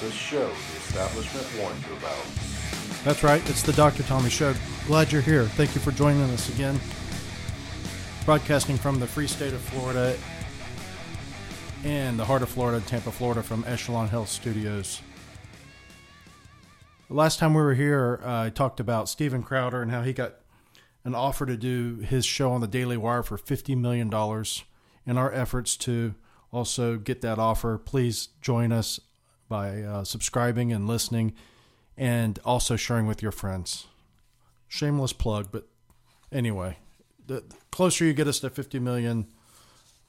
the show the establishment warned you about. That's right. It's the Dr. Tommy Show. Glad you're here. Thank you for joining us again. Broadcasting from the free state of Florida and the heart of Florida, Tampa, Florida, from Echelon Health Studios. The last time we were here, uh, I talked about Steven Crowder and how he got an offer to do his show on the Daily Wire for $50 million. In our efforts to also get that offer, please join us by uh, subscribing and listening and also sharing with your friends. Shameless plug, but anyway, the closer you get us to 50 million,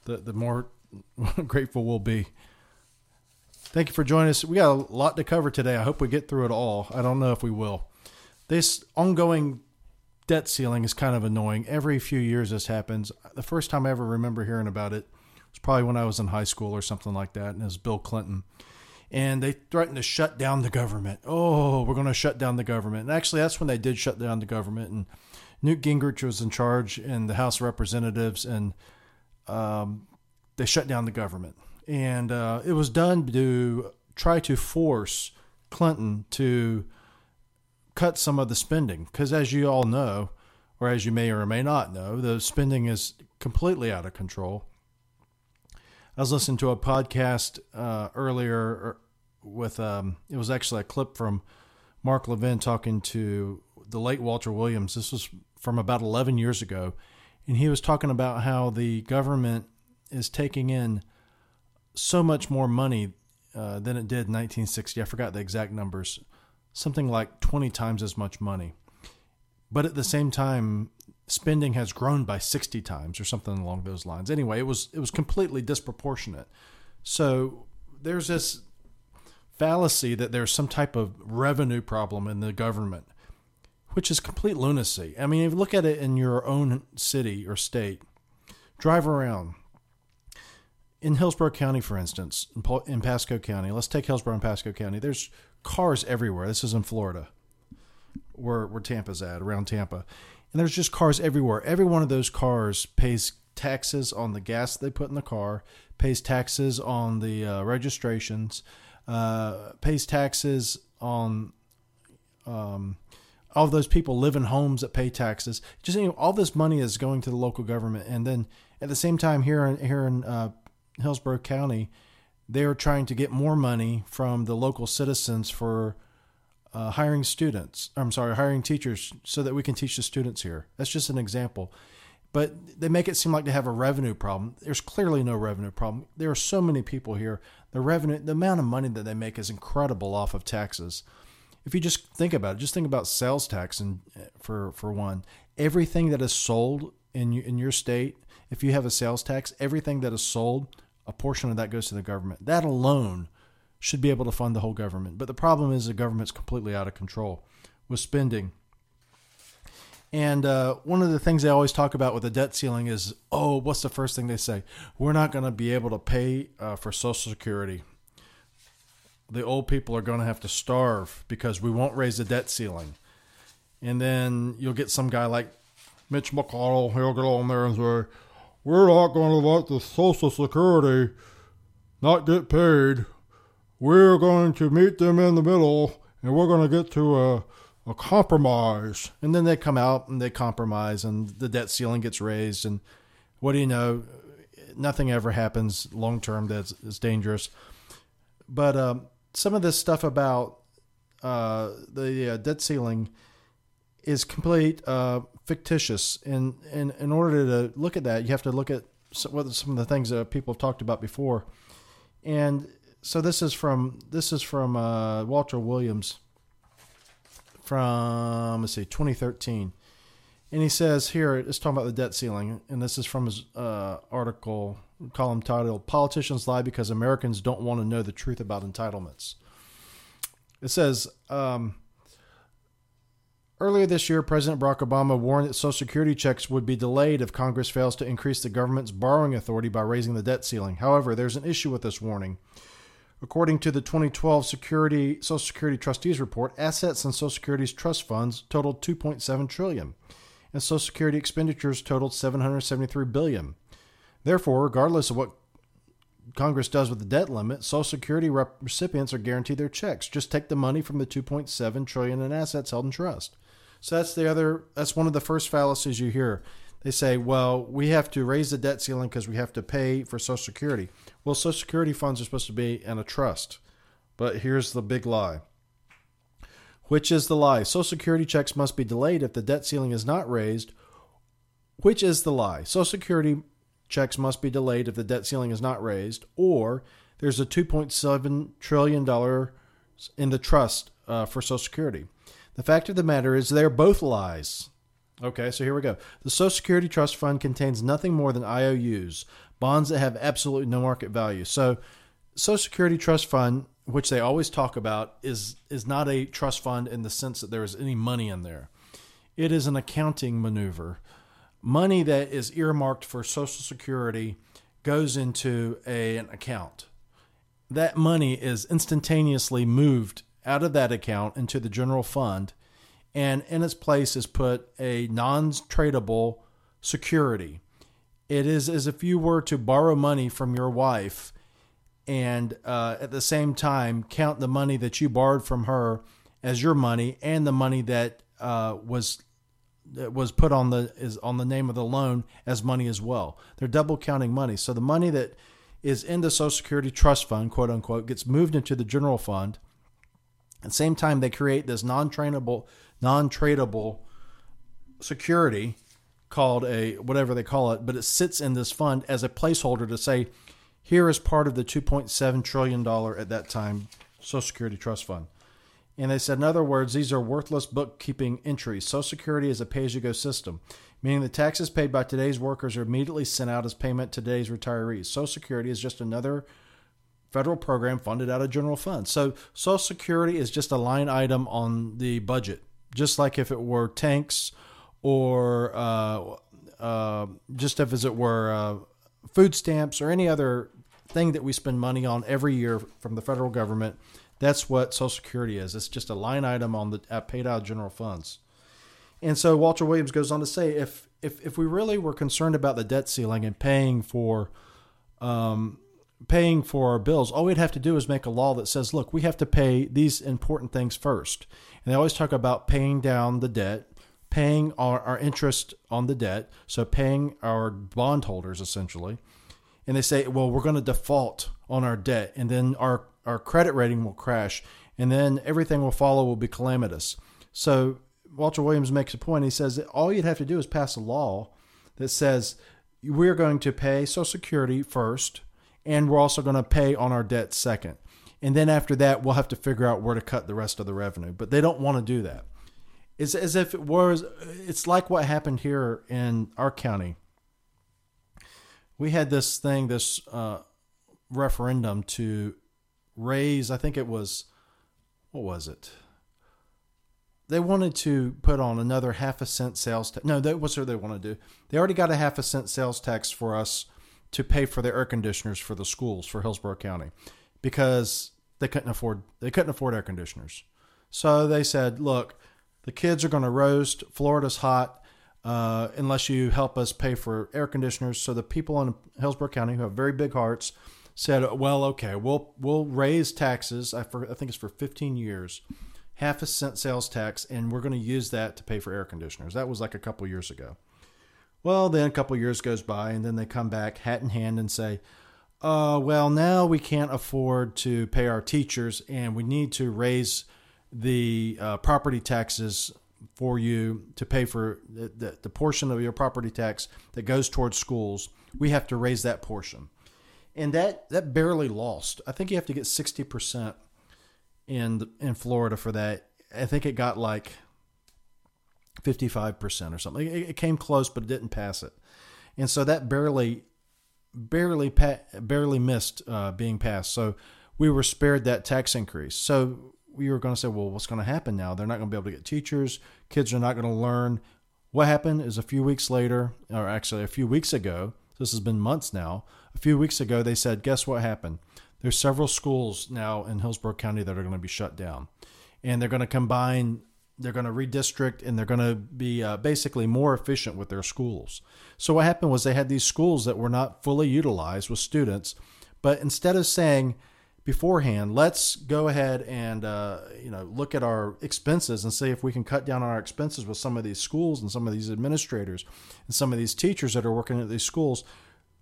the, the more grateful we'll be. Thank you for joining us. We got a lot to cover today. I hope we get through it all. I don't know if we will. This ongoing debt ceiling is kind of annoying. Every few years this happens. The first time I ever remember hearing about it was probably when I was in high school or something like that, and it was Bill Clinton. And they threatened to shut down the government. Oh, we're going to shut down the government. And actually, that's when they did shut down the government. And Newt Gingrich was in charge in the House of Representatives, and um, they shut down the government. And uh, it was done to try to force Clinton to cut some of the spending. Because as you all know, or as you may or may not know, the spending is completely out of control. I was listening to a podcast uh, earlier er, with, um, it was actually a clip from Mark Levin talking to the late Walter Williams. This was from about 11 years ago. And he was talking about how the government is taking in so much more money uh, than it did in 1960. I forgot the exact numbers, something like 20 times as much money. But at the same time, spending has grown by 60 times or something along those lines. Anyway, it was it was completely disproportionate. So there's this fallacy that there's some type of revenue problem in the government, which is complete lunacy. I mean, if you look at it in your own city or state, drive around, in Hillsborough County, for instance, in Pasco County, let's take Hillsborough and Pasco County. There's cars everywhere. This is in Florida, where where Tampa's at, around Tampa, and there's just cars everywhere. Every one of those cars pays taxes on the gas they put in the car, pays taxes on the uh, registrations, uh, pays taxes on um, all those people live in homes that pay taxes. Just you know, all this money is going to the local government, and then at the same time here in here in uh, Hillsborough County, they're trying to get more money from the local citizens for uh, hiring students. I'm sorry, hiring teachers so that we can teach the students here. That's just an example. But they make it seem like they have a revenue problem. There's clearly no revenue problem. There are so many people here. The revenue, the amount of money that they make is incredible off of taxes. If you just think about it, just think about sales tax and for for one, everything that is sold in in your state, if you have a sales tax, everything that is sold a portion of that goes to the government. That alone should be able to fund the whole government. But the problem is the government's completely out of control with spending. And uh, one of the things they always talk about with the debt ceiling is, oh, what's the first thing they say? We're not going to be able to pay uh, for Social Security. The old people are going to have to starve because we won't raise the debt ceiling. And then you'll get some guy like Mitch McConnell, he'll get on there and say, we're not going to let the Social Security not get paid. We're going to meet them in the middle and we're going to get to a, a compromise. And then they come out and they compromise and the debt ceiling gets raised. And what do you know? Nothing ever happens long term that's is dangerous. But um, some of this stuff about uh, the uh, debt ceiling is complete uh, fictitious. And, and in order to look at that, you have to look at some, some of the things that people have talked about before. And so this is from this is from uh, Walter Williams from let's see 2013, and he says here it's talking about the debt ceiling, and this is from his uh, article column titled "Politicians Lie Because Americans Don't Want to Know the Truth About Entitlements." It says. Um, Earlier this year, President Barack Obama warned that Social Security checks would be delayed if Congress fails to increase the government's borrowing authority by raising the debt ceiling. However, there's an issue with this warning. According to the 2012 Security Social Security Trustees report, assets in Social Security's trust funds totaled 2.7 trillion, and Social Security expenditures totaled 773 billion. Therefore, regardless of what Congress does with the debt limit, Social Security recipients are guaranteed their checks. Just take the money from the 2.7 trillion in assets held in trust. So that's the other. That's one of the first fallacies you hear. They say, "Well, we have to raise the debt ceiling because we have to pay for Social Security." Well, Social Security funds are supposed to be in a trust, but here's the big lie. Which is the lie? Social Security checks must be delayed if the debt ceiling is not raised. Which is the lie? Social Security checks must be delayed if the debt ceiling is not raised, or there's a 2.7 trillion dollar in the trust uh, for Social Security. The fact of the matter is they're both lies. Okay, so here we go. The Social Security Trust Fund contains nothing more than IOUs, bonds that have absolutely no market value. So, Social Security Trust Fund, which they always talk about, is is not a trust fund in the sense that there is any money in there. It is an accounting maneuver money that is earmarked for Social Security goes into a, an account. That money is instantaneously moved out of that account into the general fund, and in its place is put a non tradable security. It is as if you were to borrow money from your wife and uh, at the same time count the money that you borrowed from her as your money and the money that uh, was that was put on the is on the name of the loan as money as well. They're double counting money. So the money that is in the Social Security Trust Fund, quote unquote, gets moved into the general fund. At the same time, they create this non-trainable, non-tradable security called a whatever they call it, but it sits in this fund as a placeholder to say, here is part of the 2.7 trillion dollar at that time Social Security Trust Fund. And they said, in other words, these are worthless bookkeeping entries. Social Security is a pay as you go system, meaning the taxes paid by today's workers are immediately sent out as payment to today's retirees. Social Security is just another federal program funded out of general funds. So Social Security is just a line item on the budget, just like if it were tanks or uh, uh, just if as it were uh, food stamps or any other thing that we spend money on every year from the federal government that's what Social Security is. It's just a line item on the paid out general funds. And so Walter Williams goes on to say, if if if we really were concerned about the debt ceiling and paying for um, paying for our bills, all we'd have to do is make a law that says, look, we have to pay these important things first. And they always talk about paying down the debt, paying our, our interest on the debt, so paying our bondholders essentially. And they say, well, we're going to default on our debt, and then our our credit rating will crash, and then everything will follow will be calamitous. So Walter Williams makes a point. He says that all you'd have to do is pass a law that says we're going to pay Social Security first, and we're also going to pay on our debt second. And then after that, we'll have to figure out where to cut the rest of the revenue. But they don't want to do that. It's as if it was, it's like what happened here in our county. We had this thing, this uh, referendum to raise, I think it was, what was it? They wanted to put on another half a cent sales tax. No, that was what they want to do. They already got a half a cent sales tax for us to pay for the air conditioners for the schools for Hillsborough County because they couldn't afford they couldn't afford air conditioners. So they said, "Look, the kids are going to roast. Florida's hot. Uh, unless you help us pay for air conditioners." So the people in Hillsborough County who have very big hearts said, "Well, okay, we'll we'll raise taxes. I, for, I think it's for 15 years, half a cent sales tax, and we're going to use that to pay for air conditioners." That was like a couple years ago. Well, then a couple years goes by, and then they come back hat in hand and say, uh, "Well, now we can't afford to pay our teachers, and we need to raise the uh, property taxes." For you to pay for the, the, the portion of your property tax that goes towards schools, we have to raise that portion and that that barely lost. I think you have to get sixty percent in in Florida for that. I think it got like fifty five percent or something. It, it, came close, but it didn't pass it, and so that barely barely pa- barely missed uh, being passed. So we were spared that tax increase. So we were going to say, well, what's going to happen now? They're not going to be able to get teachers. Kids are not going to learn. What happened is a few weeks later, or actually a few weeks ago, this has been months now. A few weeks ago, they said, guess what happened? There's several schools now in Hillsborough County that are going to be shut down. And they're going to combine, they're going to redistrict, and they're going to be uh, basically more efficient with their schools. So what happened was they had these schools that were not fully utilized with students, But instead of saying beforehand, let's go ahead and uh, you know look at our expenses and see if we can cut down on our expenses with some of these schools and some of these administrators and some of these teachers that are working at these schools.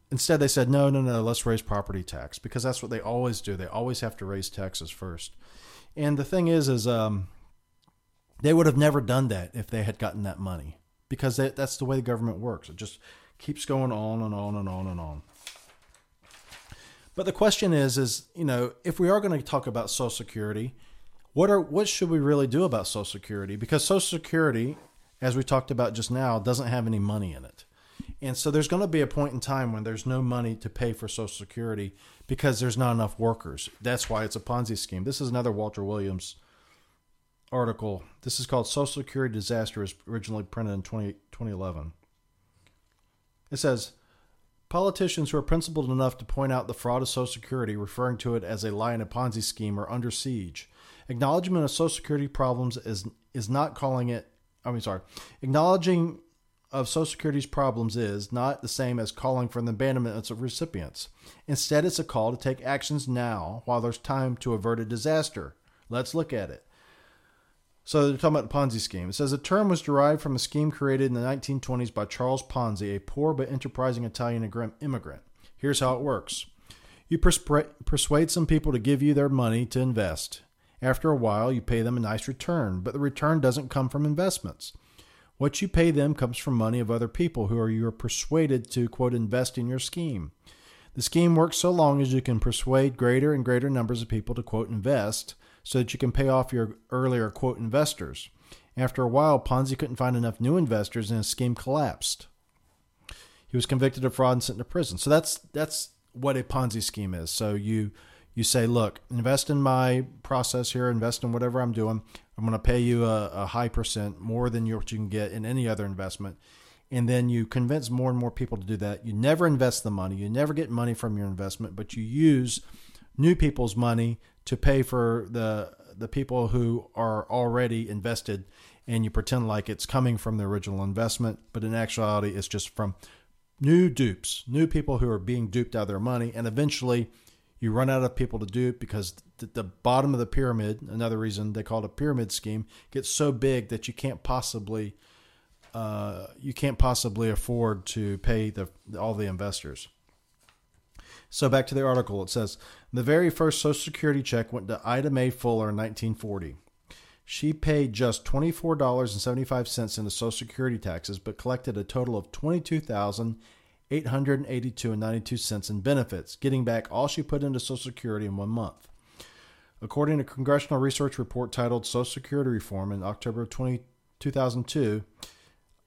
Instead, they said, no, no, no, let's raise property tax because that's what they always do. They always have to raise taxes first. And the thing is, is um, they would have never done that if they had gotten that money because they, that's the way the government works. It just keeps going on and on and on and on. But the question is, is you know, if we are going to talk about Social Security, what are what should we really do about Social Security? Because Social Security, as we talked about just now, doesn't have any money in it. And so there's going to be a point in time when there's no money to pay for Social Security because there's not enough workers. That's why it's a Ponzi scheme. This is another Walter Williams article. This is called Social Security Disaster, is originally printed in 20, 2011. It says, Politicians who are principled enough to point out the fraud of Social Security, referring to it as a lie in a Ponzi scheme, are under siege. Acknowledgement of Social Security problems is is not calling it. I mean, sorry, acknowledging of Social Security's problems is not the same as calling for the abandonment of recipients. Instead, it's a call to take actions now while there's time to avert a disaster. Let's look at it. So they're talking about the Ponzi scheme. It says the term was derived from a scheme created in the 1920s by Charles Ponzi, a poor but enterprising Italian immigrant. Here's how it works you persuade some people to give you their money to invest. After a while, you pay them a nice return, but the return doesn't come from investments. What you pay them comes from money of other people who are you are persuaded to quote invest in your scheme. The scheme works so long as you can persuade greater and greater numbers of people to quote invest so that you can pay off your earlier quote investors. After a while, Ponzi couldn't find enough new investors and his scheme collapsed. He was convicted of fraud and sent to prison. So that's that's what a Ponzi scheme is. So you you say, look, invest in my process here, invest in whatever I'm doing. I'm going to pay you a, a high percent more than what you can get in any other investment. And then you convince more and more people to do that. You never invest the money. You never get money from your investment, but you use new people's money to pay for the the people who are already invested and you pretend like it's coming from the original investment, but in actuality it's just from new dupes, new people who are being duped out of their money and eventually you run out of people to it because the, the bottom of the pyramid, another reason they call it a pyramid scheme, gets so big that you can't possibly uh, you can't possibly afford to pay the all the investors. So back to the article, it says the very first Social Security check went to Ida Mae Fuller in 1940. She paid just $24.75 into Social Security taxes, but collected a total of 22000 882 and 92 cents in benefits, getting back all she put into Social Security in one month. According to a congressional research report titled Social Security Reform in October of 20, 2002,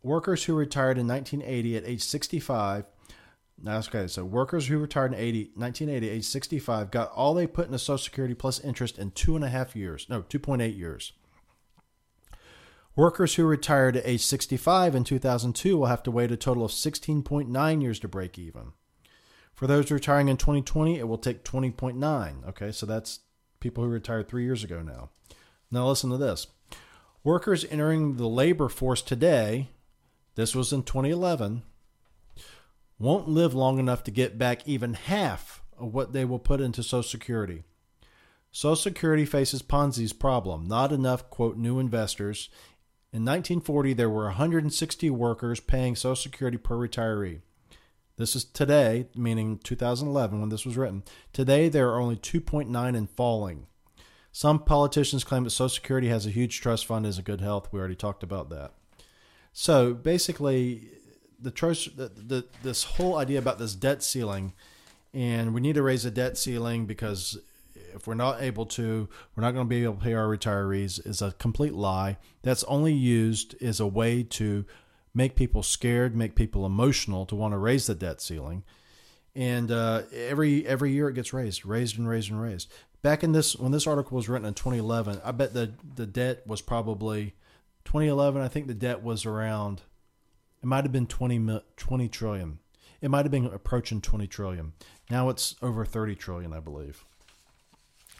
workers who retired in 1980 at age 65 now, okay, so workers who retired in 80, 1980, age 65, got all they put into Social Security plus interest in two and a half years. No, 2.8 years. Workers who retired at age 65 in 2002 will have to wait a total of 16.9 years to break even. For those retiring in 2020, it will take 20.9. Okay, so that's people who retired three years ago now. Now, listen to this workers entering the labor force today, this was in 2011, won't live long enough to get back even half of what they will put into Social Security. Social Security faces Ponzi's problem not enough, quote, new investors in 1940, there were 160 workers paying Social Security per retiree. This is today, meaning 2011 when this was written. Today, there are only 2.9 and falling. Some politicians claim that Social Security has a huge trust fund as a good health. We already talked about that. So basically, the the, the, this whole idea about this debt ceiling, and we need to raise the debt ceiling because if we're not able to, we're not going to be able to pay our retirees is a complete lie. That's only used as a way to make people scared, make people emotional to want to raise the debt ceiling. And uh, every every year it gets raised, raised and raised and raised. Back in this when this article was written in 2011, I bet the the debt was probably 2011. I think the debt was around. It might have been 20, 20 trillion. It might have been approaching 20 trillion. Now it's over 30 trillion, I believe.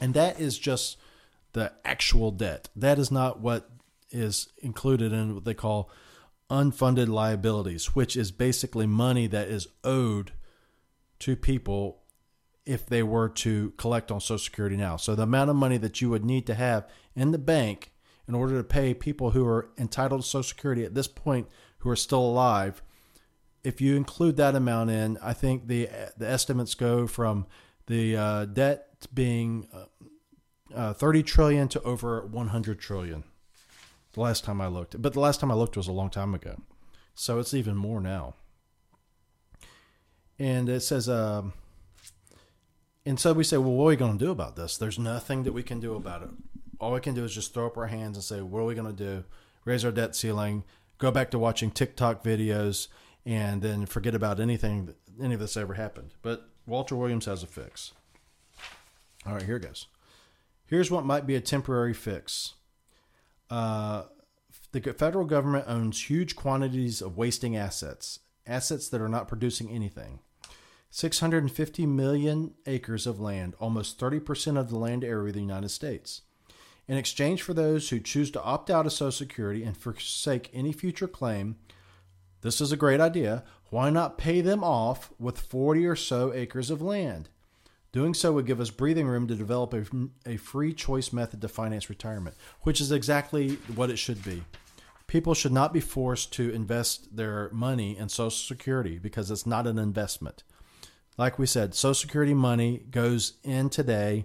And that is just the actual debt. That is not what is included in what they call unfunded liabilities, which is basically money that is owed to people if they were to collect on Social Security now. So the amount of money that you would need to have in the bank in order to pay people who are entitled to Social Security at this point who are still alive, if you include that amount in, I think the the estimates go from the uh, debt being uh, uh, 30 trillion to over 100 trillion. The last time I looked, but the last time I looked was a long time ago, so it's even more now. And it says, um, and so we say, well, what are we going to do about this? There's nothing that we can do about it. All we can do is just throw up our hands and say, what are we going to do? Raise our debt ceiling, go back to watching TikTok videos, and then forget about anything, any of this ever happened. But Walter Williams has a fix. All right, here goes. Here's what might be a temporary fix. Uh, the federal government owns huge quantities of wasting assets, assets that are not producing anything. 650 million acres of land, almost 30% of the land area of the United States. In exchange for those who choose to opt out of Social Security and forsake any future claim, this is a great idea. Why not pay them off with 40 or so acres of land? Doing so would give us breathing room to develop a, a free choice method to finance retirement, which is exactly what it should be. People should not be forced to invest their money in Social Security because it's not an investment like we said, Social Security money goes in today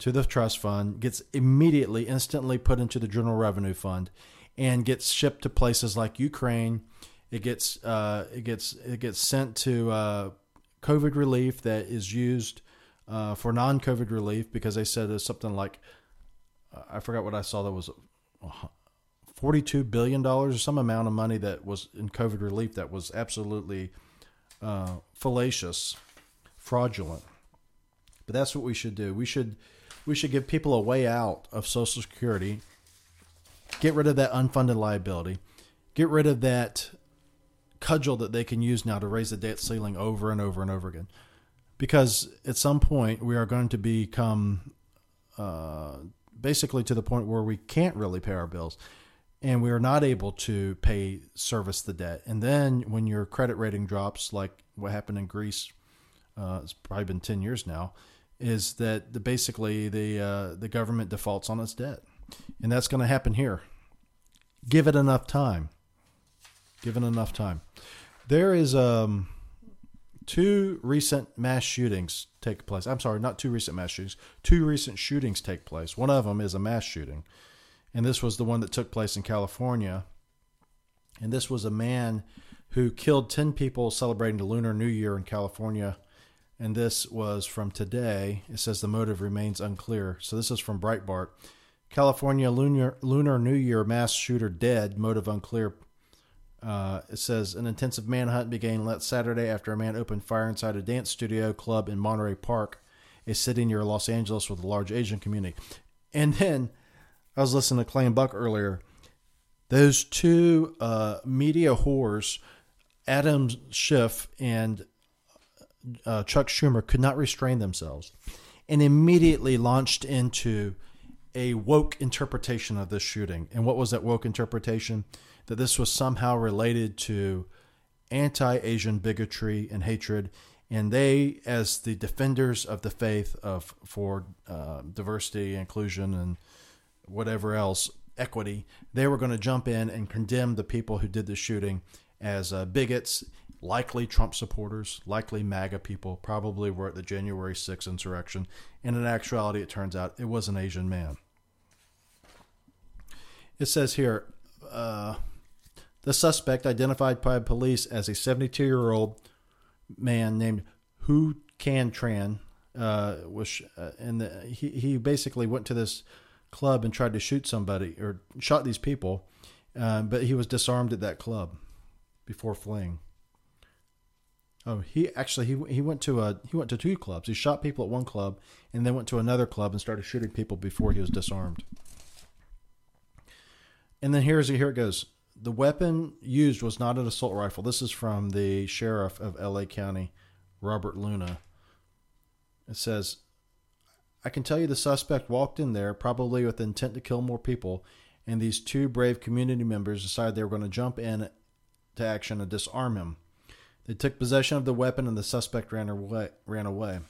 to the trust fund, gets immediately, instantly put into the General Revenue Fund, and gets shipped to places like Ukraine. It gets uh, it gets it gets sent to uh, COVID relief that is used uh, for non-COVID relief because they said it's something like I forgot what I saw that was forty-two billion dollars or some amount of money that was in COVID relief that was absolutely uh, fallacious fraudulent. But that's what we should do. We should we should give people a way out of Social Security. Get rid of that unfunded liability. Get rid of that cudgel that they can use now to raise the debt ceiling over and over and over again. Because at some point we are going to become uh, basically to the point where we can't really pay our bills and we are not able to pay service the debt. And then when your credit rating drops, like what happened in Greece uh, it's probably been 10 years now, is that the, basically the, uh, the government defaults on its debt. And that's going to happen here. Give it enough time. Given enough time. There is um, two recent mass shootings take place. I'm sorry, not two recent mass shootings. Two recent shootings take place. One of them is a mass shooting. And this was the one that took place in California. And this was a man who killed 10 people celebrating the Lunar New Year in California and this was from today. It says the motive remains unclear. So this is from Breitbart. California Lunar, Lunar New Year mass shooter dead, motive unclear. Uh, it says an intensive manhunt began last Saturday after a man opened fire inside a dance studio club in Monterey Park, a city near Los Angeles with a large Asian community. And then I was listening to Clay and Buck earlier. Those two uh, media whores, Adam Schiff and uh, Chuck Schumer could not restrain themselves and immediately launched into a woke interpretation of this shooting. And what was that woke interpretation? That this was somehow related to anti Asian bigotry and hatred. And they, as the defenders of the faith of for uh, diversity, inclusion, and whatever else, equity, they were going to jump in and condemn the people who did the shooting as uh, bigots likely Trump supporters, likely MAGA people, probably were at the January 6th insurrection. And in actuality, it turns out it was an Asian man. It says here uh, the suspect, identified by police as a 72 year old man named Huu Can Tran, uh, was, uh, and the, he, he basically went to this club and tried to shoot somebody or shot these people, uh, but he was disarmed at that club before fleeing. Oh, he actually he he went to a he went to two clubs. He shot people at one club and then went to another club and started shooting people before he was disarmed. And then here's here it goes. The weapon used was not an assault rifle. This is from the sheriff of LA County, Robert Luna. It says, I can tell you the suspect walked in there probably with intent to kill more people, and these two brave community members decided they were going to jump in to action and disarm him. They took possession of the weapon and the suspect ran away. Ran away.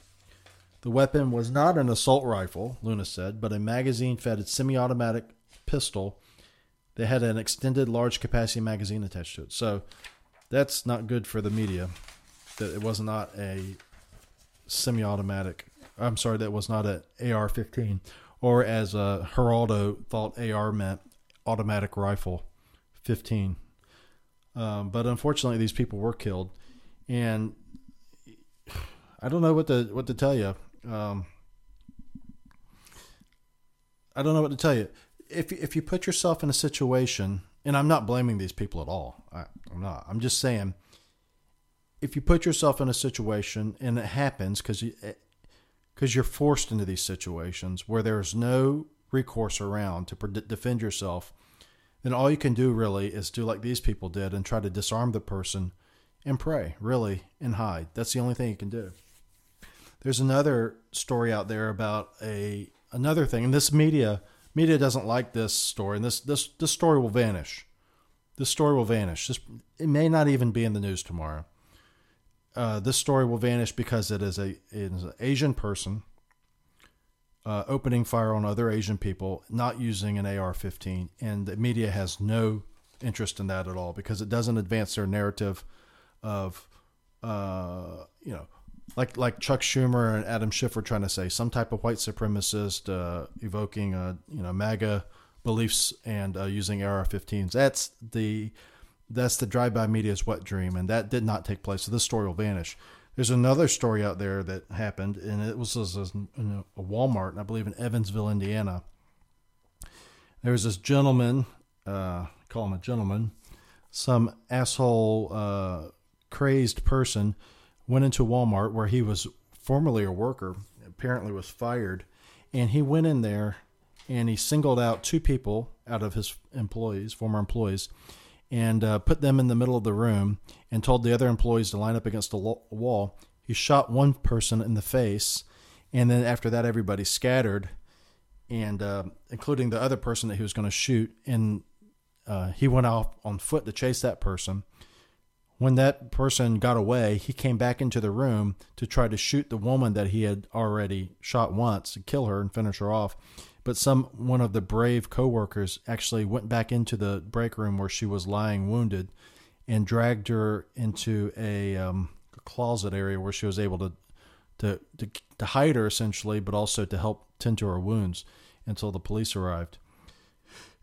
The weapon was not an assault rifle, Luna said, but a magazine fed semi automatic pistol that had an extended large capacity magazine attached to it. So that's not good for the media that it was not a semi automatic. I'm sorry, that was not an AR 15, or as uh, Geraldo thought AR meant automatic rifle 15. Um, but unfortunately, these people were killed, and I don't know what to what to tell you. Um, I don't know what to tell you. If if you put yourself in a situation, and I'm not blaming these people at all. I, I'm not. I'm just saying, if you put yourself in a situation and it happens because you because you're forced into these situations where there's no recourse around to defend yourself, then all you can do really is do like these people did and try to disarm the person and pray, really, and hide. That's the only thing you can do. There's another story out there about a another thing, and this media media doesn't like this story, and this this this story will vanish. This story will vanish. This it may not even be in the news tomorrow. Uh, this story will vanish because it is a it is an Asian person uh, opening fire on other Asian people, not using an AR-15, and the media has no interest in that at all because it doesn't advance their narrative of uh, you know like like Chuck Schumer and Adam Schiff were trying to say, some type of white supremacist uh, evoking uh, you know MAGA beliefs and uh, using AR-15s. That's the that's the drive-by media's wet dream, and that did not take place. So this story will vanish. There's another story out there that happened, and it was, was a Walmart, I believe in Evansville, Indiana. There was this gentleman, uh, call him a gentleman, some asshole, uh, crazed person went into Walmart where he was formerly a worker, apparently was fired, and he went in there and he singled out two people out of his employees, former employees, and uh, put them in the middle of the room and told the other employees to line up against the wall. He shot one person in the face, and then after that, everybody scattered, and uh, including the other person that he was going to shoot. And uh, he went off on foot to chase that person. When that person got away, he came back into the room to try to shoot the woman that he had already shot once kill her and finish her off. But some one of the brave coworkers actually went back into the break room where she was lying wounded and dragged her into a um, closet area where she was able to, to to to hide her essentially, but also to help tend to her wounds until the police arrived.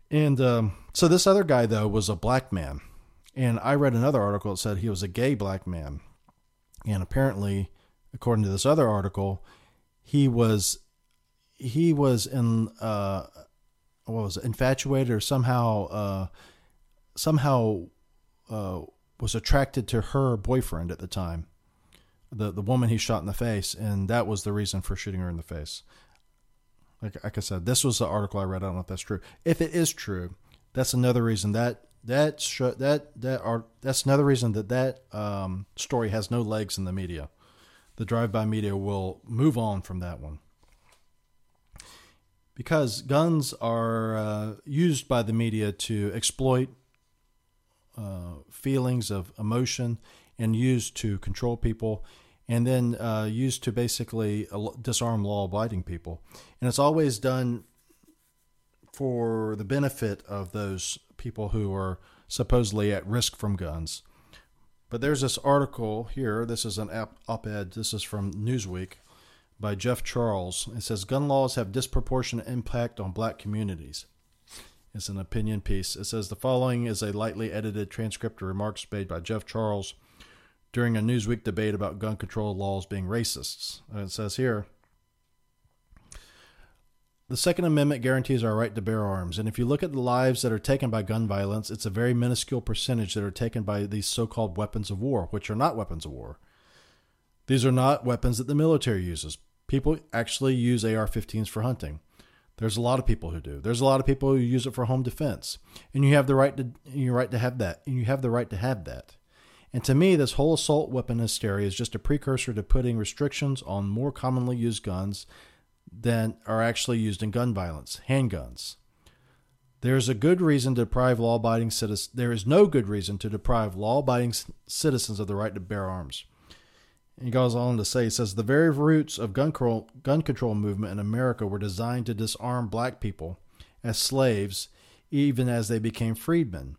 And um, so this other guy though was a black man and I read another article that said he was a gay black man. And apparently, according to this other article, he was he was in uh, what was it, infatuated or somehow uh, somehow uh, was attracted to her boyfriend at the time, the the woman he shot in the face, and that was the reason for shooting her in the face. Like, like I said, this was the article I read. I don't know if that's true. If it is true, that's another reason that that sh- that that are that's another reason that that um, story has no legs in the media. The drive-by media will move on from that one because guns are uh, used by the media to exploit uh, feelings of emotion and used to control people and then uh, used to basically disarm law-abiding people and it's always done for the benefit of those people who are supposedly at risk from guns. But there's this article here. This is an op ed. This is from Newsweek by Jeff Charles. It says gun laws have disproportionate impact on black communities. It's an opinion piece. It says the following is a lightly edited transcript of remarks made by Jeff Charles during a Newsweek debate about gun control laws being racists. And it says here the Second Amendment guarantees our right to bear arms, and if you look at the lives that are taken by gun violence, it's a very minuscule percentage that are taken by these so called weapons of war, which are not weapons of war. These are not weapons that the military uses. People actually use AR 15s for hunting. There's a lot of people who do. There's a lot of people who use it for home defense. And you have the right to you right to have that. And you have the right to have that. And to me, this whole assault weapon hysteria is just a precursor to putting restrictions on more commonly used guns that are actually used in gun violence, handguns. There is a good reason to deprive law-abiding citizens. There is no good reason to deprive law-abiding citizens of the right to bear arms. he goes on to say, he says, the very roots of gun control, gun control movement in America were designed to disarm black people as slaves, even as they became freedmen,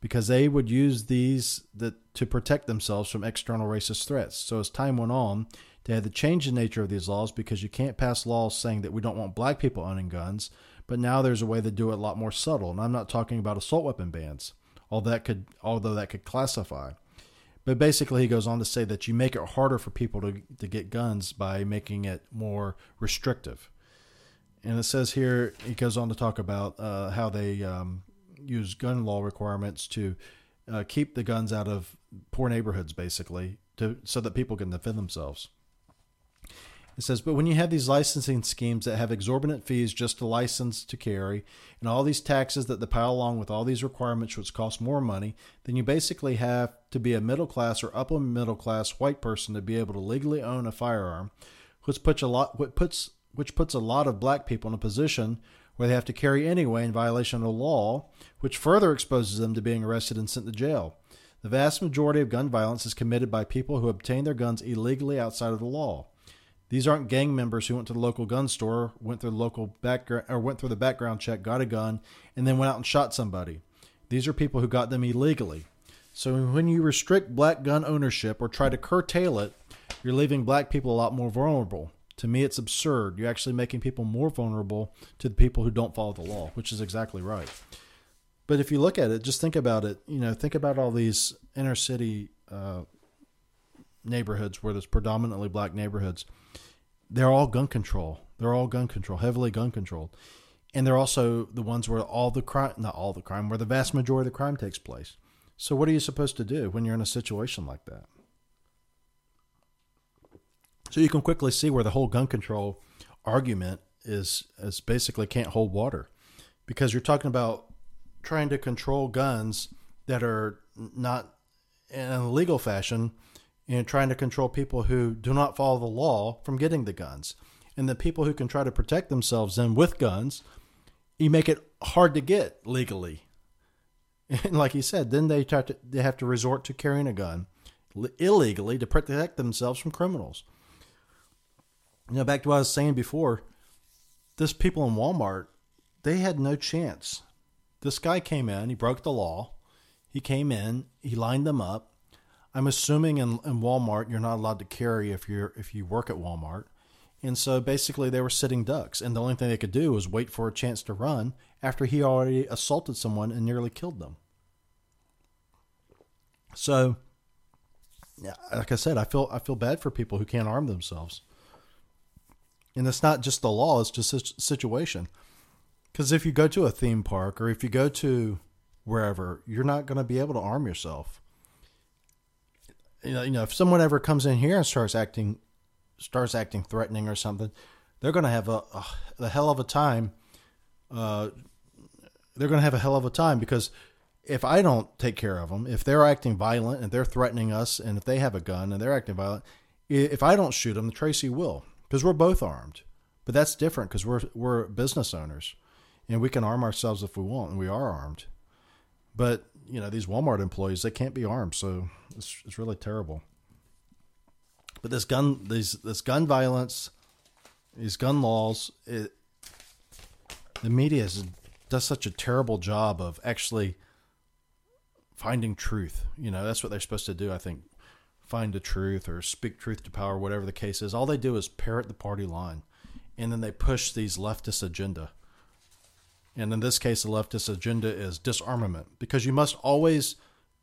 because they would use these that, to protect themselves from external racist threats. So as time went on, they had to change the nature of these laws because you can't pass laws saying that we don't want black people owning guns, but now there's a way to do it a lot more subtle. And I'm not talking about assault weapon bans, although that could, although that could classify. But basically, he goes on to say that you make it harder for people to, to get guns by making it more restrictive. And it says here, he goes on to talk about uh, how they um, use gun law requirements to uh, keep the guns out of poor neighborhoods, basically, to so that people can defend themselves. It says, but when you have these licensing schemes that have exorbitant fees just to license to carry, and all these taxes that they pile along with all these requirements, which cost more money, then you basically have to be a middle class or upper middle class white person to be able to legally own a firearm, which puts a lot, which puts, which puts a lot of black people in a position where they have to carry anyway in violation of the law, which further exposes them to being arrested and sent to jail. The vast majority of gun violence is committed by people who obtain their guns illegally outside of the law. These aren't gang members who went to the local gun store, went through the local background or went through the background check, got a gun, and then went out and shot somebody. These are people who got them illegally. So when you restrict black gun ownership or try to curtail it, you're leaving black people a lot more vulnerable. To me, it's absurd. You're actually making people more vulnerable to the people who don't follow the law, which is exactly right. But if you look at it, just think about it. You know, think about all these inner city uh, neighborhoods where there's predominantly black neighborhoods they're all gun control. They're all gun control, heavily gun controlled. And they're also the ones where all the crime, not all the crime, where the vast majority of the crime takes place. So, what are you supposed to do when you're in a situation like that? So, you can quickly see where the whole gun control argument is, is basically can't hold water because you're talking about trying to control guns that are not in a legal fashion and trying to control people who do not follow the law from getting the guns. And the people who can try to protect themselves then with guns, you make it hard to get legally. And like you said, then they to, they have to resort to carrying a gun illegally to protect themselves from criminals. You know, back to what I was saying before, this people in Walmart, they had no chance. This guy came in, he broke the law. He came in, he lined them up, I'm assuming in, in Walmart you're not allowed to carry if you're if you work at Walmart. And so basically they were sitting ducks and the only thing they could do was wait for a chance to run after he already assaulted someone and nearly killed them. So like I said, I feel I feel bad for people who can't arm themselves. And it's not just the law, it's just a situation. Cuz if you go to a theme park or if you go to wherever, you're not going to be able to arm yourself you know, you know, if someone ever comes in here and starts acting, starts acting threatening or something, they're going to have a, a, a, hell of a time. Uh, they're going to have a hell of a time because if I don't take care of them, if they're acting violent and they're threatening us, and if they have a gun and they're acting violent, if I don't shoot them, Tracy will because we're both armed. But that's different because we're we're business owners, and we can arm ourselves if we want, and we are armed. But you know these Walmart employees they can't be armed, so it's, it's really terrible. But this gun these this gun violence, these gun laws, it, the media is, does such a terrible job of actually finding truth. You know that's what they're supposed to do. I think find the truth or speak truth to power, whatever the case is. All they do is parrot the party line, and then they push these leftist agenda and in this case, the leftist agenda is disarmament because you must always,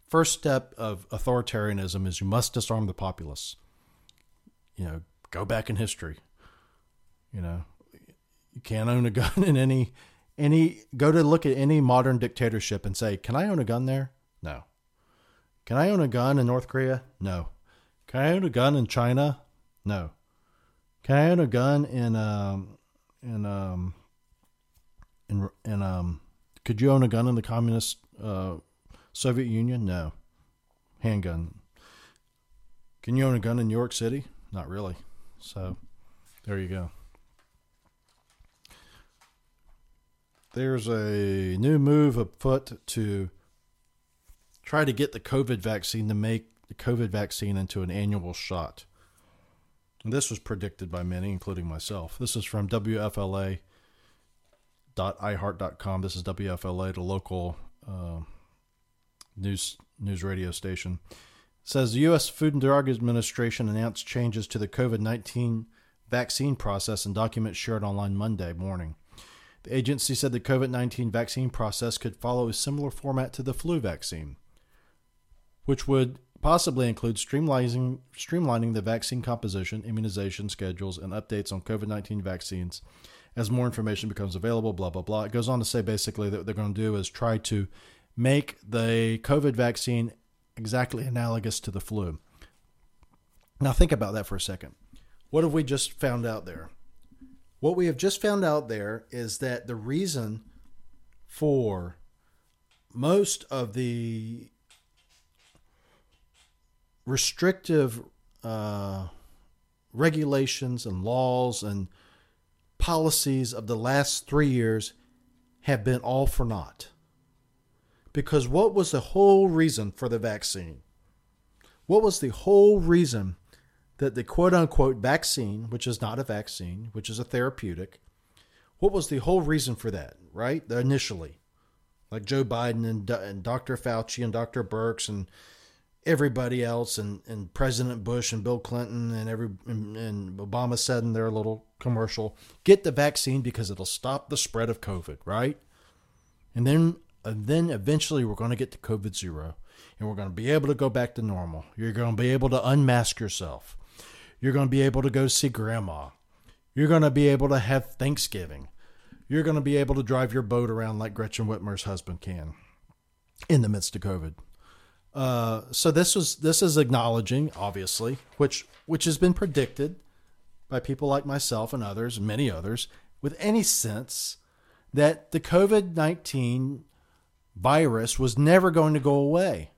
first step of authoritarianism is you must disarm the populace. You know, go back in history. You know, you can't own a gun in any, any, go to look at any modern dictatorship and say, can I own a gun there? No. Can I own a gun in North Korea? No. Can I own a gun in China? No. Can I own a gun in, um, in, um, and um, could you own a gun in the communist uh, Soviet Union? No. Handgun. Can you own a gun in New York City? Not really. So there you go. There's a new move afoot to try to get the COVID vaccine to make the COVID vaccine into an annual shot. And this was predicted by many, including myself. This is from WFLA.iheart.com. This is WFLA, the local uh, news news radio station. It says the U.S. Food and Drug Administration announced changes to the COVID 19 vaccine process in documents shared online Monday morning. The agency said the COVID 19 vaccine process could follow a similar format to the flu vaccine, which would possibly include streamlining, streamlining the vaccine composition, immunization schedules, and updates on COVID 19 vaccines as more information becomes available, blah, blah, blah. It goes on to say basically that what they're going to do is try to make the COVID vaccine exactly analogous to the flu. Now, think about that for a second. What have we just found out there? What we have just found out there is that the reason for most of the restrictive uh, regulations and laws and policies of the last three years have been all for naught. Because what was the whole reason for the vaccine? What was the whole reason that the quote unquote vaccine, which is not a vaccine, which is a therapeutic, what was the whole reason for that, right? Initially, like Joe Biden and, and Dr. Fauci and Dr. Birx and everybody else and, and President Bush and Bill Clinton and every and, and Obama said in their little commercial, get the vaccine because it'll stop the spread of COVID, right? And then and then eventually we're going to get to COVID zero and we're going to be able to go back to normal. You're going to be able to unmask yourself. You're going to be able to go see grandma. You're going to be able to have Thanksgiving. You're going to be able to drive your boat around like Gretchen Whitmer's husband can in the midst of COVID. Uh, so this was this is acknowledging, obviously, which which has been predicted by people like myself and others, many others, with any sense that the COVID nineteen virus was never going to go away.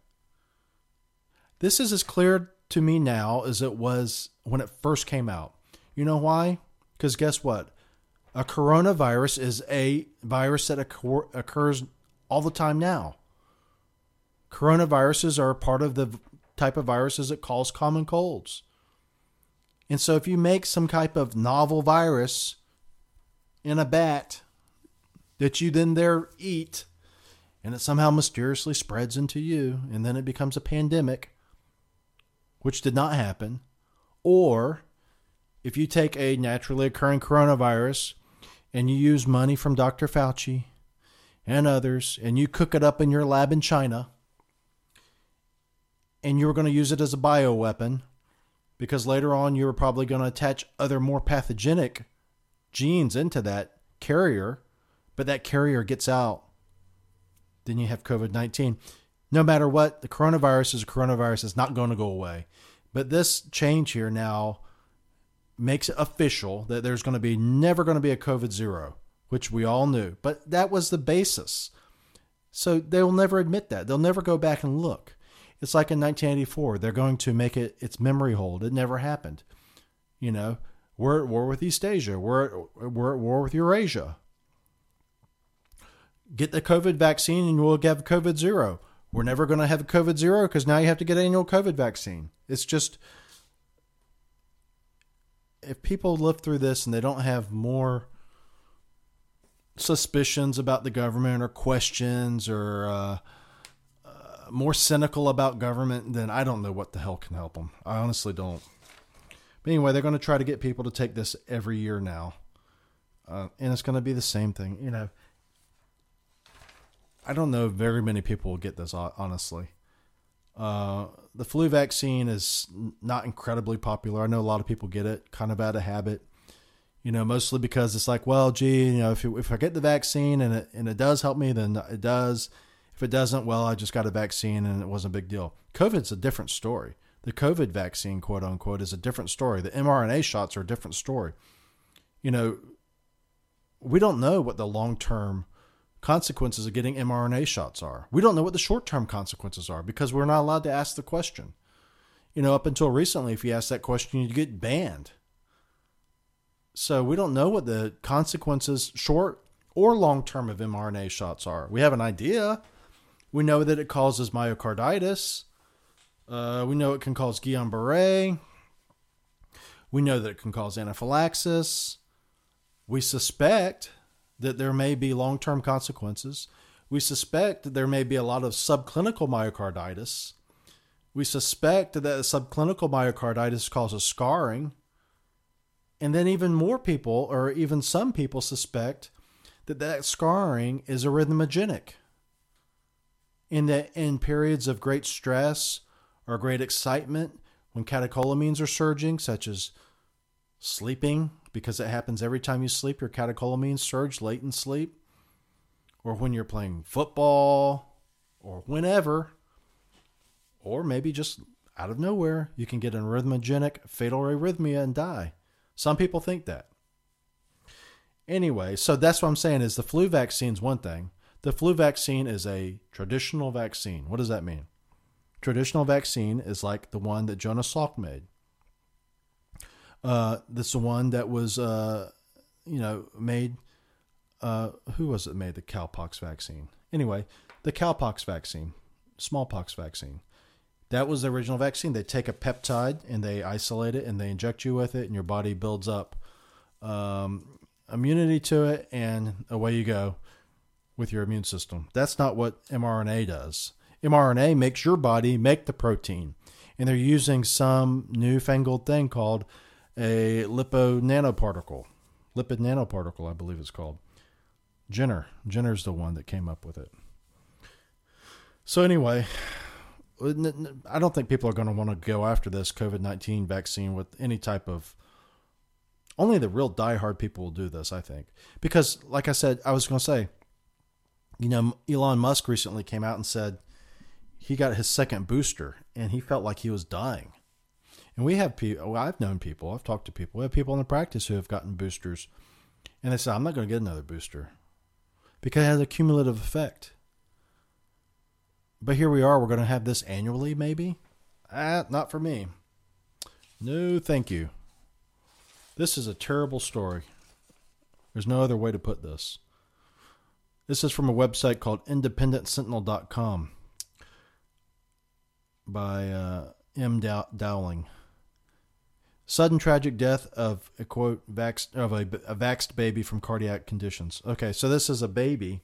This is as clear to me now as it was when it first came out. You know why? Because guess what? A coronavirus is a virus that occur- occurs all the time now. Coronaviruses are part of the type of viruses that cause common colds. And so if you make some type of novel virus in a bat that you then there eat and it somehow mysteriously spreads into you and then it becomes a pandemic, which did not happen, or if you take a naturally occurring coronavirus and you use money from Dr. Fauci and others and you cook it up in your lab in China and you were going to use it as a bioweapon because later on you were probably going to attach other more pathogenic genes into that carrier, but that carrier gets out. Then you have COVID 19. No matter what, the coronavirus is a coronavirus. It's not going to go away. But this change here now makes it official that there's going to be never going to be a COVID zero, which we all knew. But that was the basis. So they will never admit that. They'll never go back and look. It's like in 1984, they're going to make it its memory hole. It never happened. You know, we're at war with East Asia. We're at, we're at war with Eurasia. Get the COVID vaccine and we'll have COVID zero we're never going to have COVID zero because now you have to get annual COVID vaccine. It's just if people live through this and they don't have more suspicions about the government or questions or uh, more cynical about government, then I don't know what the hell can help them. I honestly don't. But anyway, they're going to try to get people to take this every year now. Uh, and it's going to be the same thing. You know, I don't know very many people will get this, honestly. Uh, the flu vaccine is not incredibly popular. I know a lot of people get it kind of out of habit, you know, mostly because it's like, well, gee, you know, if, if I get the vaccine and it, and it does help me, then it does. If it doesn't, well, I just got a vaccine and it wasn't a big deal. COVID's a different story. The COVID vaccine, quote unquote, is a different story. The mRNA shots are a different story. You know, we don't know what the long term consequences of getting mRNA shots are. We don't know what the short term consequences are because we're not allowed to ask the question. You know, up until recently, if you asked that question, you'd get banned. So we don't know what the consequences, short or long term, of mRNA shots are. We have an idea. We know that it causes myocarditis. Uh, we know it can cause Guillain Barre. We know that it can cause anaphylaxis. We suspect that there may be long term consequences. We suspect that there may be a lot of subclinical myocarditis. We suspect that subclinical myocarditis causes scarring. And then even more people, or even some people, suspect that that scarring is arrhythmogenic. In that in periods of great stress or great excitement, when catecholamines are surging, such as sleeping, because it happens every time you sleep, your catecholamines surge late in sleep, or when you're playing football, or whenever, or maybe just out of nowhere, you can get an arrhythmogenic fatal arrhythmia and die. Some people think that. Anyway, so that's what I'm saying is the flu vaccine is one thing. The flu vaccine is a traditional vaccine. What does that mean? Traditional vaccine is like the one that Jonas Salk made. Uh, that's the one that was, uh, you know, made. Uh, who was it made the cowpox vaccine? Anyway, the cowpox vaccine, smallpox vaccine. That was the original vaccine. They take a peptide and they isolate it and they inject you with it, and your body builds up um, immunity to it, and away you go with your immune system. That's not what mRNA does. mRNA makes your body make the protein, and they're using some newfangled thing called a lipo nanoparticle, lipid nanoparticle, I believe it's called. Jenner, Jenner's the one that came up with it. So anyway, I don't think people are going to want to go after this COVID 19 vaccine with any type of. Only the real diehard people will do this, I think. Because, like I said, I was going to say, you know, Elon Musk recently came out and said he got his second booster and he felt like he was dying. And we have people, well, I've known people, I've talked to people, we have people in the practice who have gotten boosters and they say, I'm not going to get another booster because it has a cumulative effect. But here we are. We're going to have this annually, maybe? Ah, not for me. No, thank you. This is a terrible story. There's no other way to put this. This is from a website called independentsentinel.com by uh, M. Dow- Dowling. Sudden tragic death of a quote vaxed, of a, a vaxxed baby from cardiac conditions. Okay, so this is a baby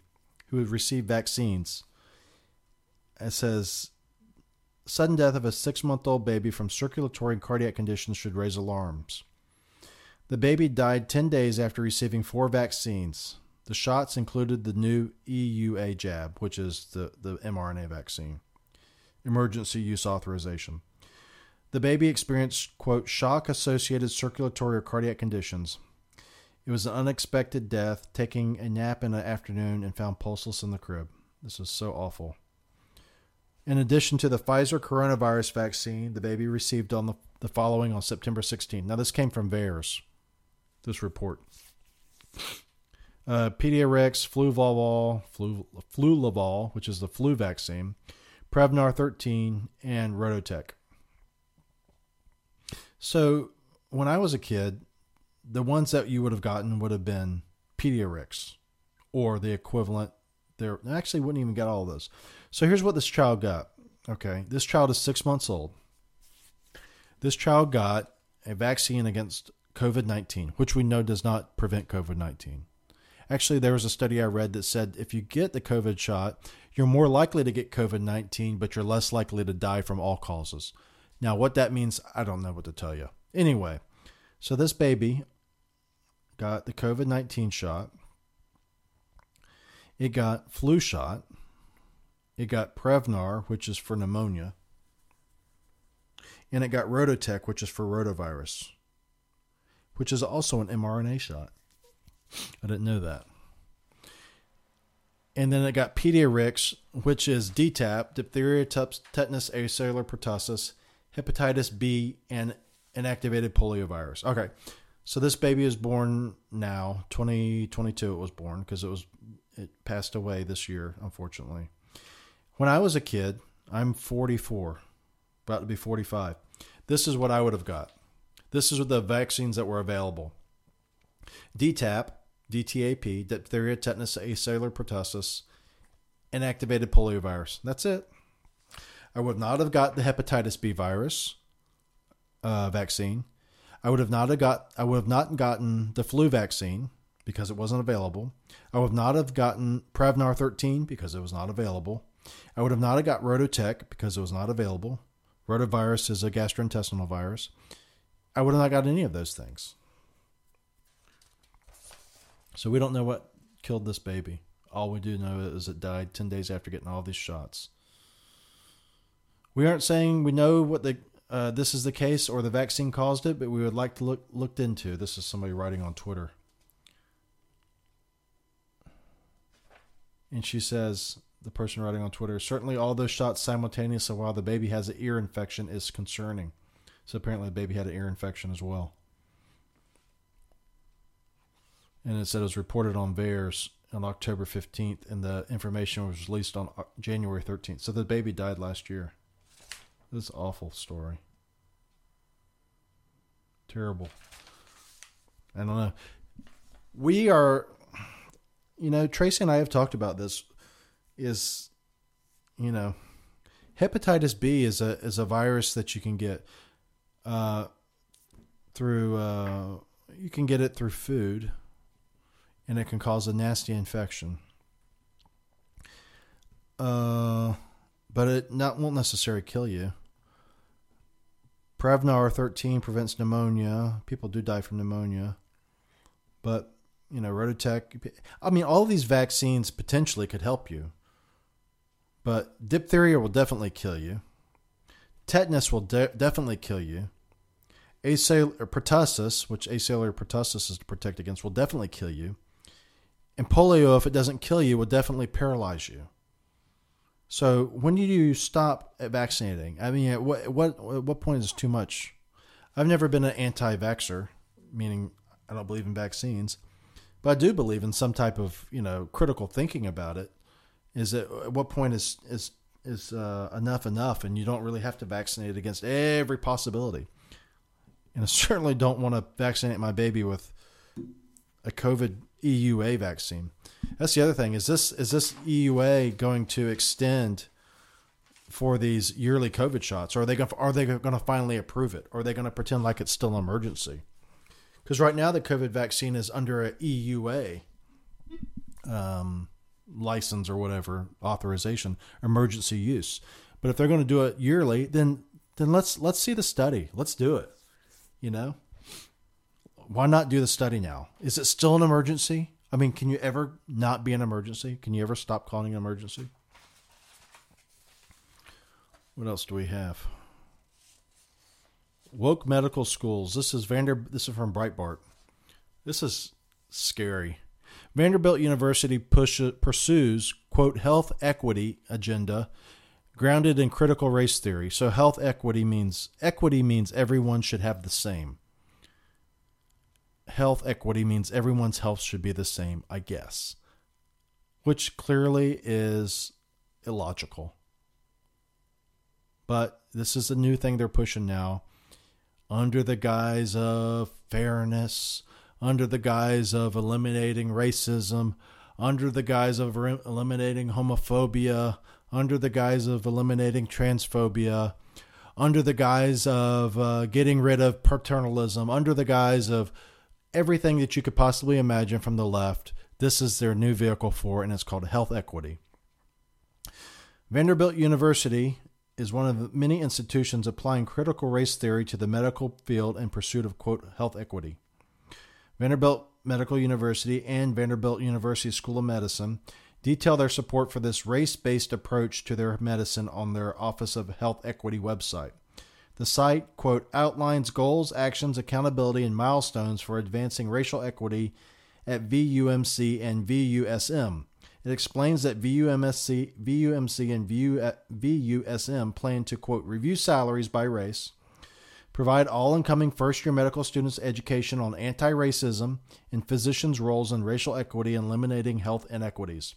who had received vaccines it says sudden death of a six month old baby from circulatory and cardiac conditions should raise alarms. The baby died 10 days after receiving four vaccines. The shots included the new EUA jab, which is the, the mRNA vaccine, emergency use authorization. The baby experienced, quote, shock associated circulatory or cardiac conditions. It was an unexpected death, taking a nap in the afternoon and found pulseless in the crib. This is so awful. In addition to the Pfizer coronavirus vaccine, the baby received on the, the following on September 16. Now, this came from VAERS, this report. Uh, Pediarix, FluLaval, Flu, FluLaval, which is the flu vaccine, Prevnar 13, and RotaTeq. So, when I was a kid, the ones that you would have gotten would have been Pediarix or the equivalent. There actually wouldn't even get all of those. So here's what this child got. Okay, this child is six months old. This child got a vaccine against COVID 19, which we know does not prevent COVID 19. Actually, there was a study I read that said if you get the COVID shot, you're more likely to get COVID 19, but you're less likely to die from all causes. Now, what that means, I don't know what to tell you. Anyway, so this baby got the COVID 19 shot, it got flu shot, it got Prevnar, which is for pneumonia. And it got RotaTeq, which is for rotavirus, which is also an mRNA shot. I didn't know that. And then it got Pediarix, which is DTaP, diphtheria, tetanus, acellular pertussis, hepatitis B, and inactivated poliovirus. Okay, so this baby is born now, 2022 it was born because it was it passed away this year, unfortunately. When I was a kid, I'm 44, about to be 45. This is what I would have got. This is the vaccines that were available. DTaP, DTAP, diphtheria, tetanus, acellular pertussis, and activated poliovirus. That's it. I would not have got the hepatitis B virus uh, vaccine. I would have not have got I would have not gotten the flu vaccine because it wasn't available. I would not have gotten Prevnar 13 because it was not available. I would have not have got RotaTeq because it was not available. Rotavirus is a gastrointestinal virus. I would have not got any of those things. So we don't know what killed this baby. All we do know is it died 10 days after getting all these shots. We aren't saying we know what the uh, this is the case or the vaccine caused it, but we would like to look looked into. This is somebody writing on Twitter. And she says, the person writing on Twitter, certainly all those shots simultaneously while the baby has an ear infection is concerning. So apparently the baby had an ear infection as well. And it said it was reported on VAERS on October 15th, and the information was released on January 13th. So the baby died last year. This awful story. Terrible. I don't know. We are, you know, Tracy and I have talked about this. Is, you know, hepatitis B is a is a virus that you can get uh, through. Uh, you can get it through food, and it can cause a nasty infection. Uh, but it not won't necessarily kill you. Prevnar 13 prevents pneumonia. People do die from pneumonia. But, you know, RotaTeq, I mean, all these vaccines potentially could help you. But diphtheria will definitely kill you. Tetanus will de- definitely kill you. Acellular pertussis, which acellular pertussis is to protect against, will definitely kill you. And polio, if it doesn't kill you, will definitely paralyze you. So when do you stop vaccinating? I mean, at what what at what point is too much? I've never been an anti-vaxer, meaning I don't believe in vaccines, but I do believe in some type of you know critical thinking about it. Is that at what point is is is uh, enough enough, and you don't really have to vaccinate against every possibility. And I certainly don't want to vaccinate my baby with a COVID EUA vaccine. That's the other thing. Is this is this EUA going to extend for these yearly COVID shots? Or are they going are they going to finally approve it? Or are they going to pretend like it's still an emergency? Because right now the COVID vaccine is under a EUA um, license or whatever authorization, emergency use. But if they're going to do it yearly, then then let's let's see the study. Let's do it. You know, why not do the study now? Is it still an emergency? I mean, can you ever not be an emergency? Can you ever stop calling an emergency? What else do we have? Woke medical schools. This is Vander. This is from Breitbart. This is scary. Vanderbilt University push, pursues quote health equity agenda grounded in critical race theory. So health equity means equity means everyone should have the same health equity means everyone's health should be the same, I guess, which clearly is illogical. But this is a new thing they're pushing now under the guise of fairness, under the guise of eliminating racism, under the guise of eliminating homophobia, under the guise of eliminating transphobia, under the guise of uh, getting rid of paternalism, under the guise of everything that you could possibly imagine from the left. This is their new vehicle for, and it's called Health Equity. Vanderbilt University is one of the many institutions applying critical race theory to the medical field in pursuit of, quote, health equity. Vanderbilt Medical University and Vanderbilt University School of Medicine detail their support for this race based approach to their medicine on their Office of Health Equity website. The site, quote, outlines goals, actions, accountability, and milestones for advancing racial equity at VUMC and VUSM. It explains that VUMC, VUMC and VUSM plan to, quote, review salaries by race, provide all incoming first year medical students education on anti racism and physicians' roles in racial equity and eliminating health inequities.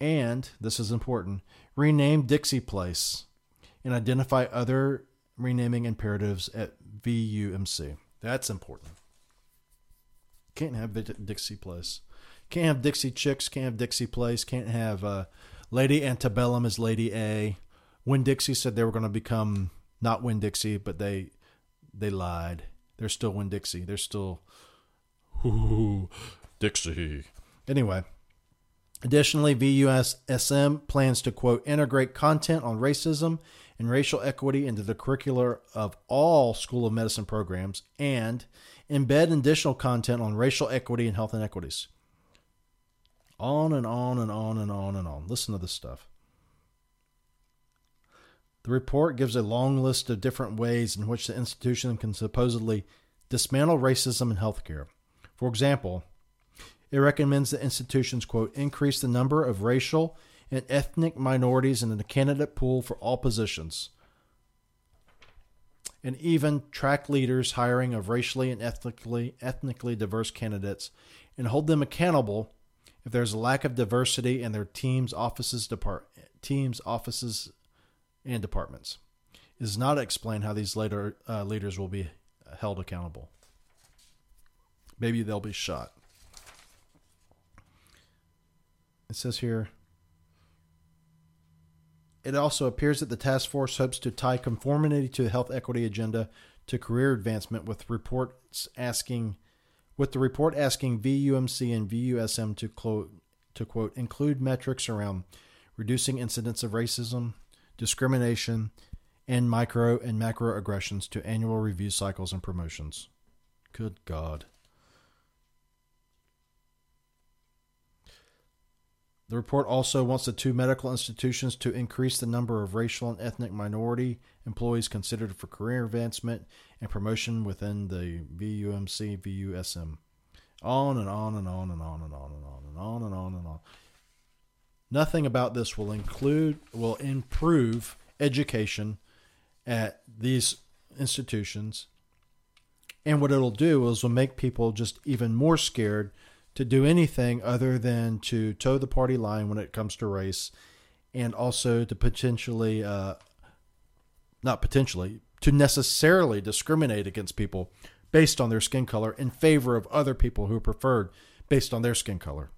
And, this is important, rename Dixie Place and identify other renaming imperatives at VUMC. That's important. Can't have Dixie Place. Can't have Dixie Chicks. Can't have Dixie Place. Can't have uh, Lady Antebellum is Lady A. Winn Dixie said they were going to become not Winn Dixie, but they they lied. they're still Winn Dixie. They're still Ooh, Dixie. Anyway, additionally, VUSM plans to quote integrate content on racism and racial equity into the curricular of all School of Medicine programs and embed additional content on racial equity and health inequities. On and on and on and on and on. Listen to this stuff. The report gives a long list of different ways in which the institution can supposedly dismantle racism in healthcare. For example, it recommends that institutions, quote, increase the number of racial and ethnic minorities in the candidate pool for all positions, and even track leaders hiring of racially and ethnically ethnically diverse candidates and hold them accountable if there's a lack of diversity in their teams, offices, depart teams, offices, and departments. It does not explain how these later uh, leaders will be held accountable. Maybe they'll be shot. It says here. It also appears that the task force hopes to tie conformity to the health equity agenda to career advancement with reports asking with the report asking VUMC and VUSM to quote to quote include metrics around reducing incidents of racism, discrimination, and micro and macro aggressions to annual review cycles and promotions. Good God. The report also wants the two medical institutions to increase the number of racial and ethnic minority employees considered for career advancement and promotion within the VUMC VUSM. On and on and on and on and on and on and on and on and on. Nothing about this will include will improve education at these institutions. And what it'll do is will make people just even more scared to do anything other than to toe the party line when it comes to race and also to potentially uh, not potentially to necessarily discriminate against people based on their skin color in favor of other people who are preferred based on their skin color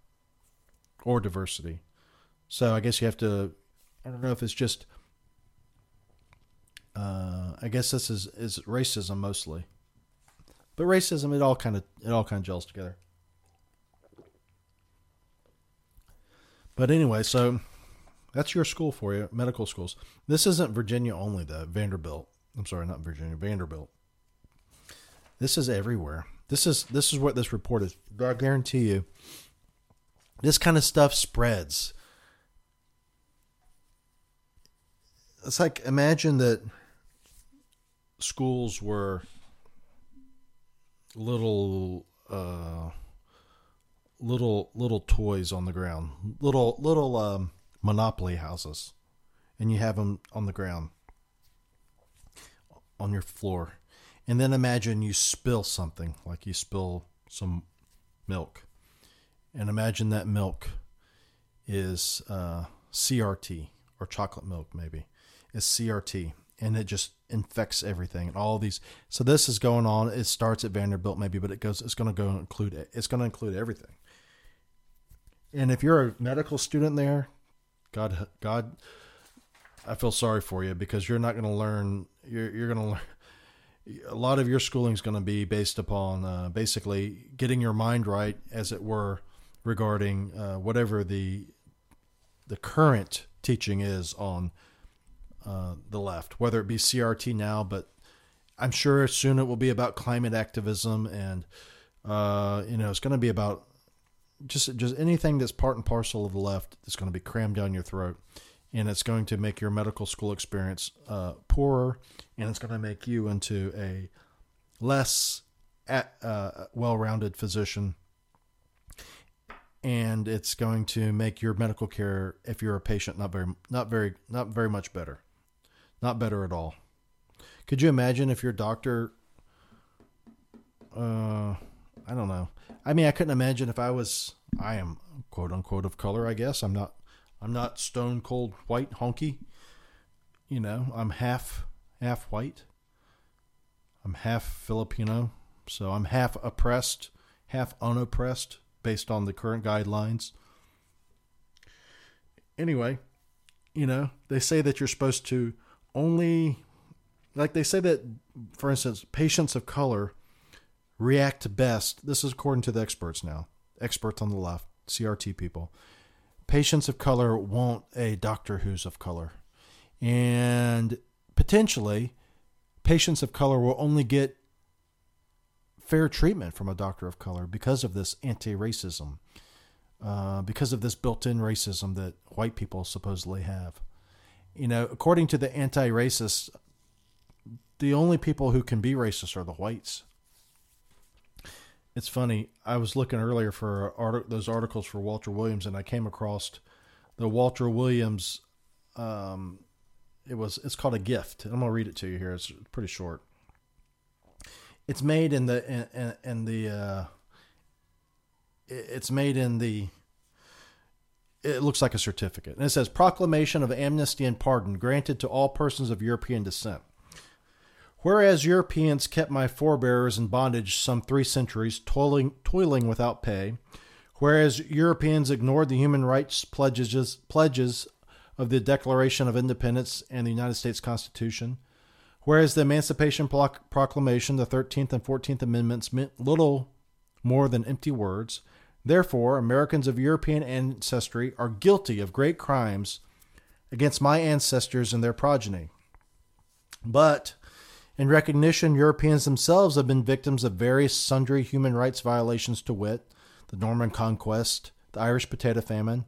or diversity. So i guess you have to i don't know if it's just uh, i guess this is is racism mostly. But racism it all kind of it all kind of gels together But anyway, so that's your school for you, medical schools. This isn't Virginia only, though. Vanderbilt. I'm sorry, not Virginia. Vanderbilt. This is everywhere. This is this is what this report is. I guarantee you, this kind of stuff spreads. It's like imagine that schools were little. Uh, little little toys on the ground, little little um, monopoly houses, and you have them on the ground on your floor, and then imagine you spill something like you spill some milk, and imagine that milk is uh, CRT or chocolate milk maybe. Is CRT and it just infects everything and all these so this is going on. It starts at vanderbilt maybe but it goes it's going to go include it. It's going to include everything and if you're a medical student there, God, God, I feel sorry for you because you're not going to learn. You're you're going to learn. A lot of your schooling is going to be based upon uh, basically getting your mind right, as it were, regarding uh, whatever the the current teaching is on uh, the left, whether it be CRT now, but I'm sure soon it will be about climate activism and uh, you know it's going to be about just just anything that's part and parcel of the left is going to be crammed down your throat, and it's going to make your medical school experience uh, poorer, and it's going to make you into a less uh, well-rounded physician, and it's going to make your medical care, if you're a patient, not very not very not very much better, not better at all. Could you imagine if your doctor? Uh, I don't know. I mean, I couldn't imagine if I was. I am quote unquote of color. I guess I'm not. I'm not stone cold white honky. You know, I'm half half white. I'm half Filipino, so I'm half oppressed, half unoppressed based on the current guidelines. Anyway, you know, they say that you're supposed to only like they say that for instance, patients of color react best. This is according to the experts now, experts on the left, CRT people. Patients of color want a doctor who's of color. And potentially, patients of color will only get fair treatment from a doctor of color because of this anti racism, uh, because of this built in racism that white people supposedly have. You know, according to the anti racists, the only people who can be racist are the whites. It's funny. I was looking earlier for art- those articles for Walter Williams, and I came across the Walter Williams. Um, it was it's called a gift. I'm gonna read it to you here. It's pretty short. It's made in the in, in the uh, it's made in the it looks like a certificate. And it says proclamation of amnesty and pardon granted to all persons of European descent. Whereas Europeans kept my forebears in bondage some three centuries, toiling, toiling without pay, whereas Europeans ignored the human rights pledges, pledges of the Declaration of Independence and the United States Constitution, whereas the Emancipation Proclamation, the 13th and 14th Amendments meant little more than empty words, therefore, Americans of European ancestry are guilty of great crimes against my ancestors and their progeny. But, in recognition, Europeans themselves have been victims of various sundry human rights violations to wit, the Norman Conquest, the Irish Potato Famine,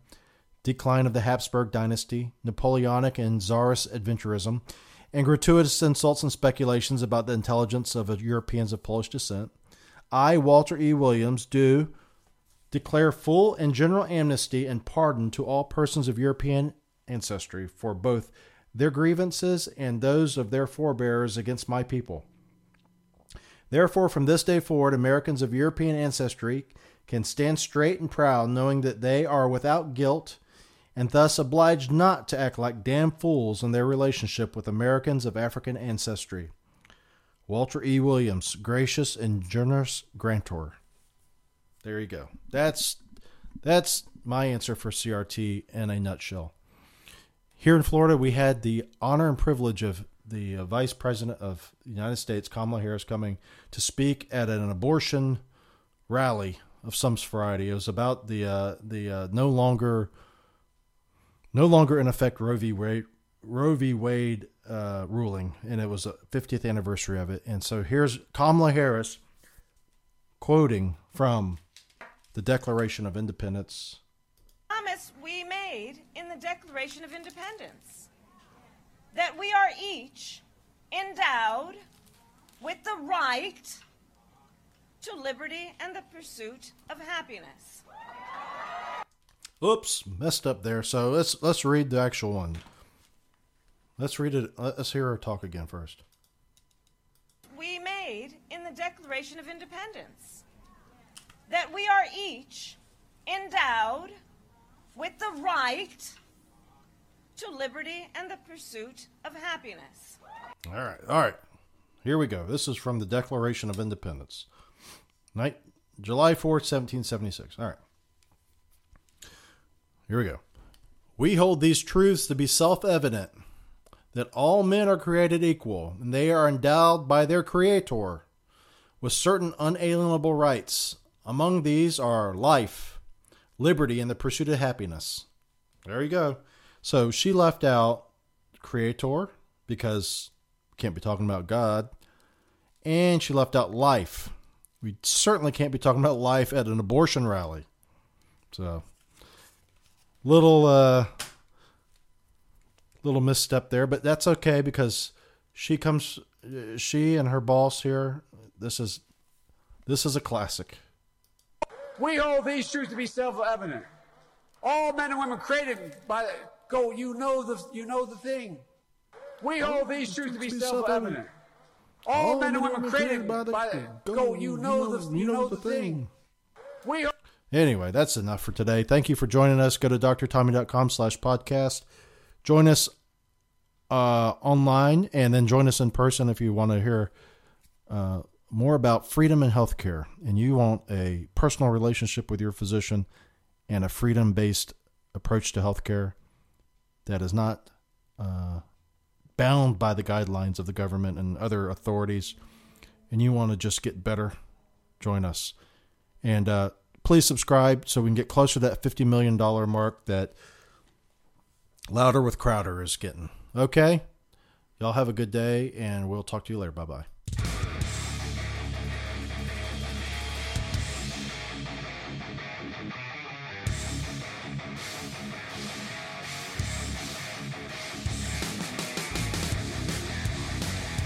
decline of the Habsburg dynasty, Napoleonic and Tsarist adventurism, and gratuitous insults and speculations about the intelligence of Europeans of Polish descent, I, Walter E. Williams, do declare full and general amnesty and pardon to all persons of European ancestry for both their grievances and those of their forebears against my people. Therefore, from this day forward, Americans of European ancestry can stand straight and proud, knowing that they are without guilt and thus obliged not to act like damn fools in their relationship with Americans of African ancestry. Walter E. Williams, gracious and generous grantor. There you go. That's that's my answer for CRT in a nutshell. Here in Florida, we had the honor and privilege of the uh, Vice President of the United States, Kamala Harris, coming to speak at an abortion rally of some variety. It was about the uh, the uh, no longer no longer in effect Roe v. Wade, Roe v. Wade uh, ruling, and it was the 50th anniversary of it. And so here's Kamala Harris quoting from the Declaration of Independence. Promise we the Declaration of Independence that we are each endowed with the right to liberty and the pursuit of happiness. Oops, messed up there. So let's let's read the actual one. Let's read it. Let's hear her talk again first. We made in the Declaration of Independence that we are each endowed with the right to liberty and the pursuit of happiness. All right, all right. Here we go. This is from the Declaration of Independence. Night, July 4th, 1776. All right. Here we go. We hold these truths to be self evident that all men are created equal, and they are endowed by their Creator with certain unalienable rights. Among these are life, liberty, and the pursuit of happiness. There you go. So she left out Creator because we can't be talking about God, and she left out life. We certainly can't be talking about life at an abortion rally. So little uh, little misstep there, but that's okay because she comes, she and her boss here. This is this is a classic. We hold these truths to be self-evident. All men and women created by go. You know the you know the thing. We hold these truths to be self-evident. All men and women created by the go. You know the you know the thing. We Anyway, that's enough for today. Thank you for joining us. Go to drtommy.com slash podcast. Join us uh, online and then join us in person if you want to hear uh, more about freedom in healthcare and you want a personal relationship with your physician and a freedom based approach to healthcare that is not uh, bound by the guidelines of the government and other authorities, and you want to just get better join us. And uh, please subscribe so we can get closer to that $50 million mark that Louder with Crowder is getting. Okay? Y'all have a good day, and we'll talk to you later. Bye bye.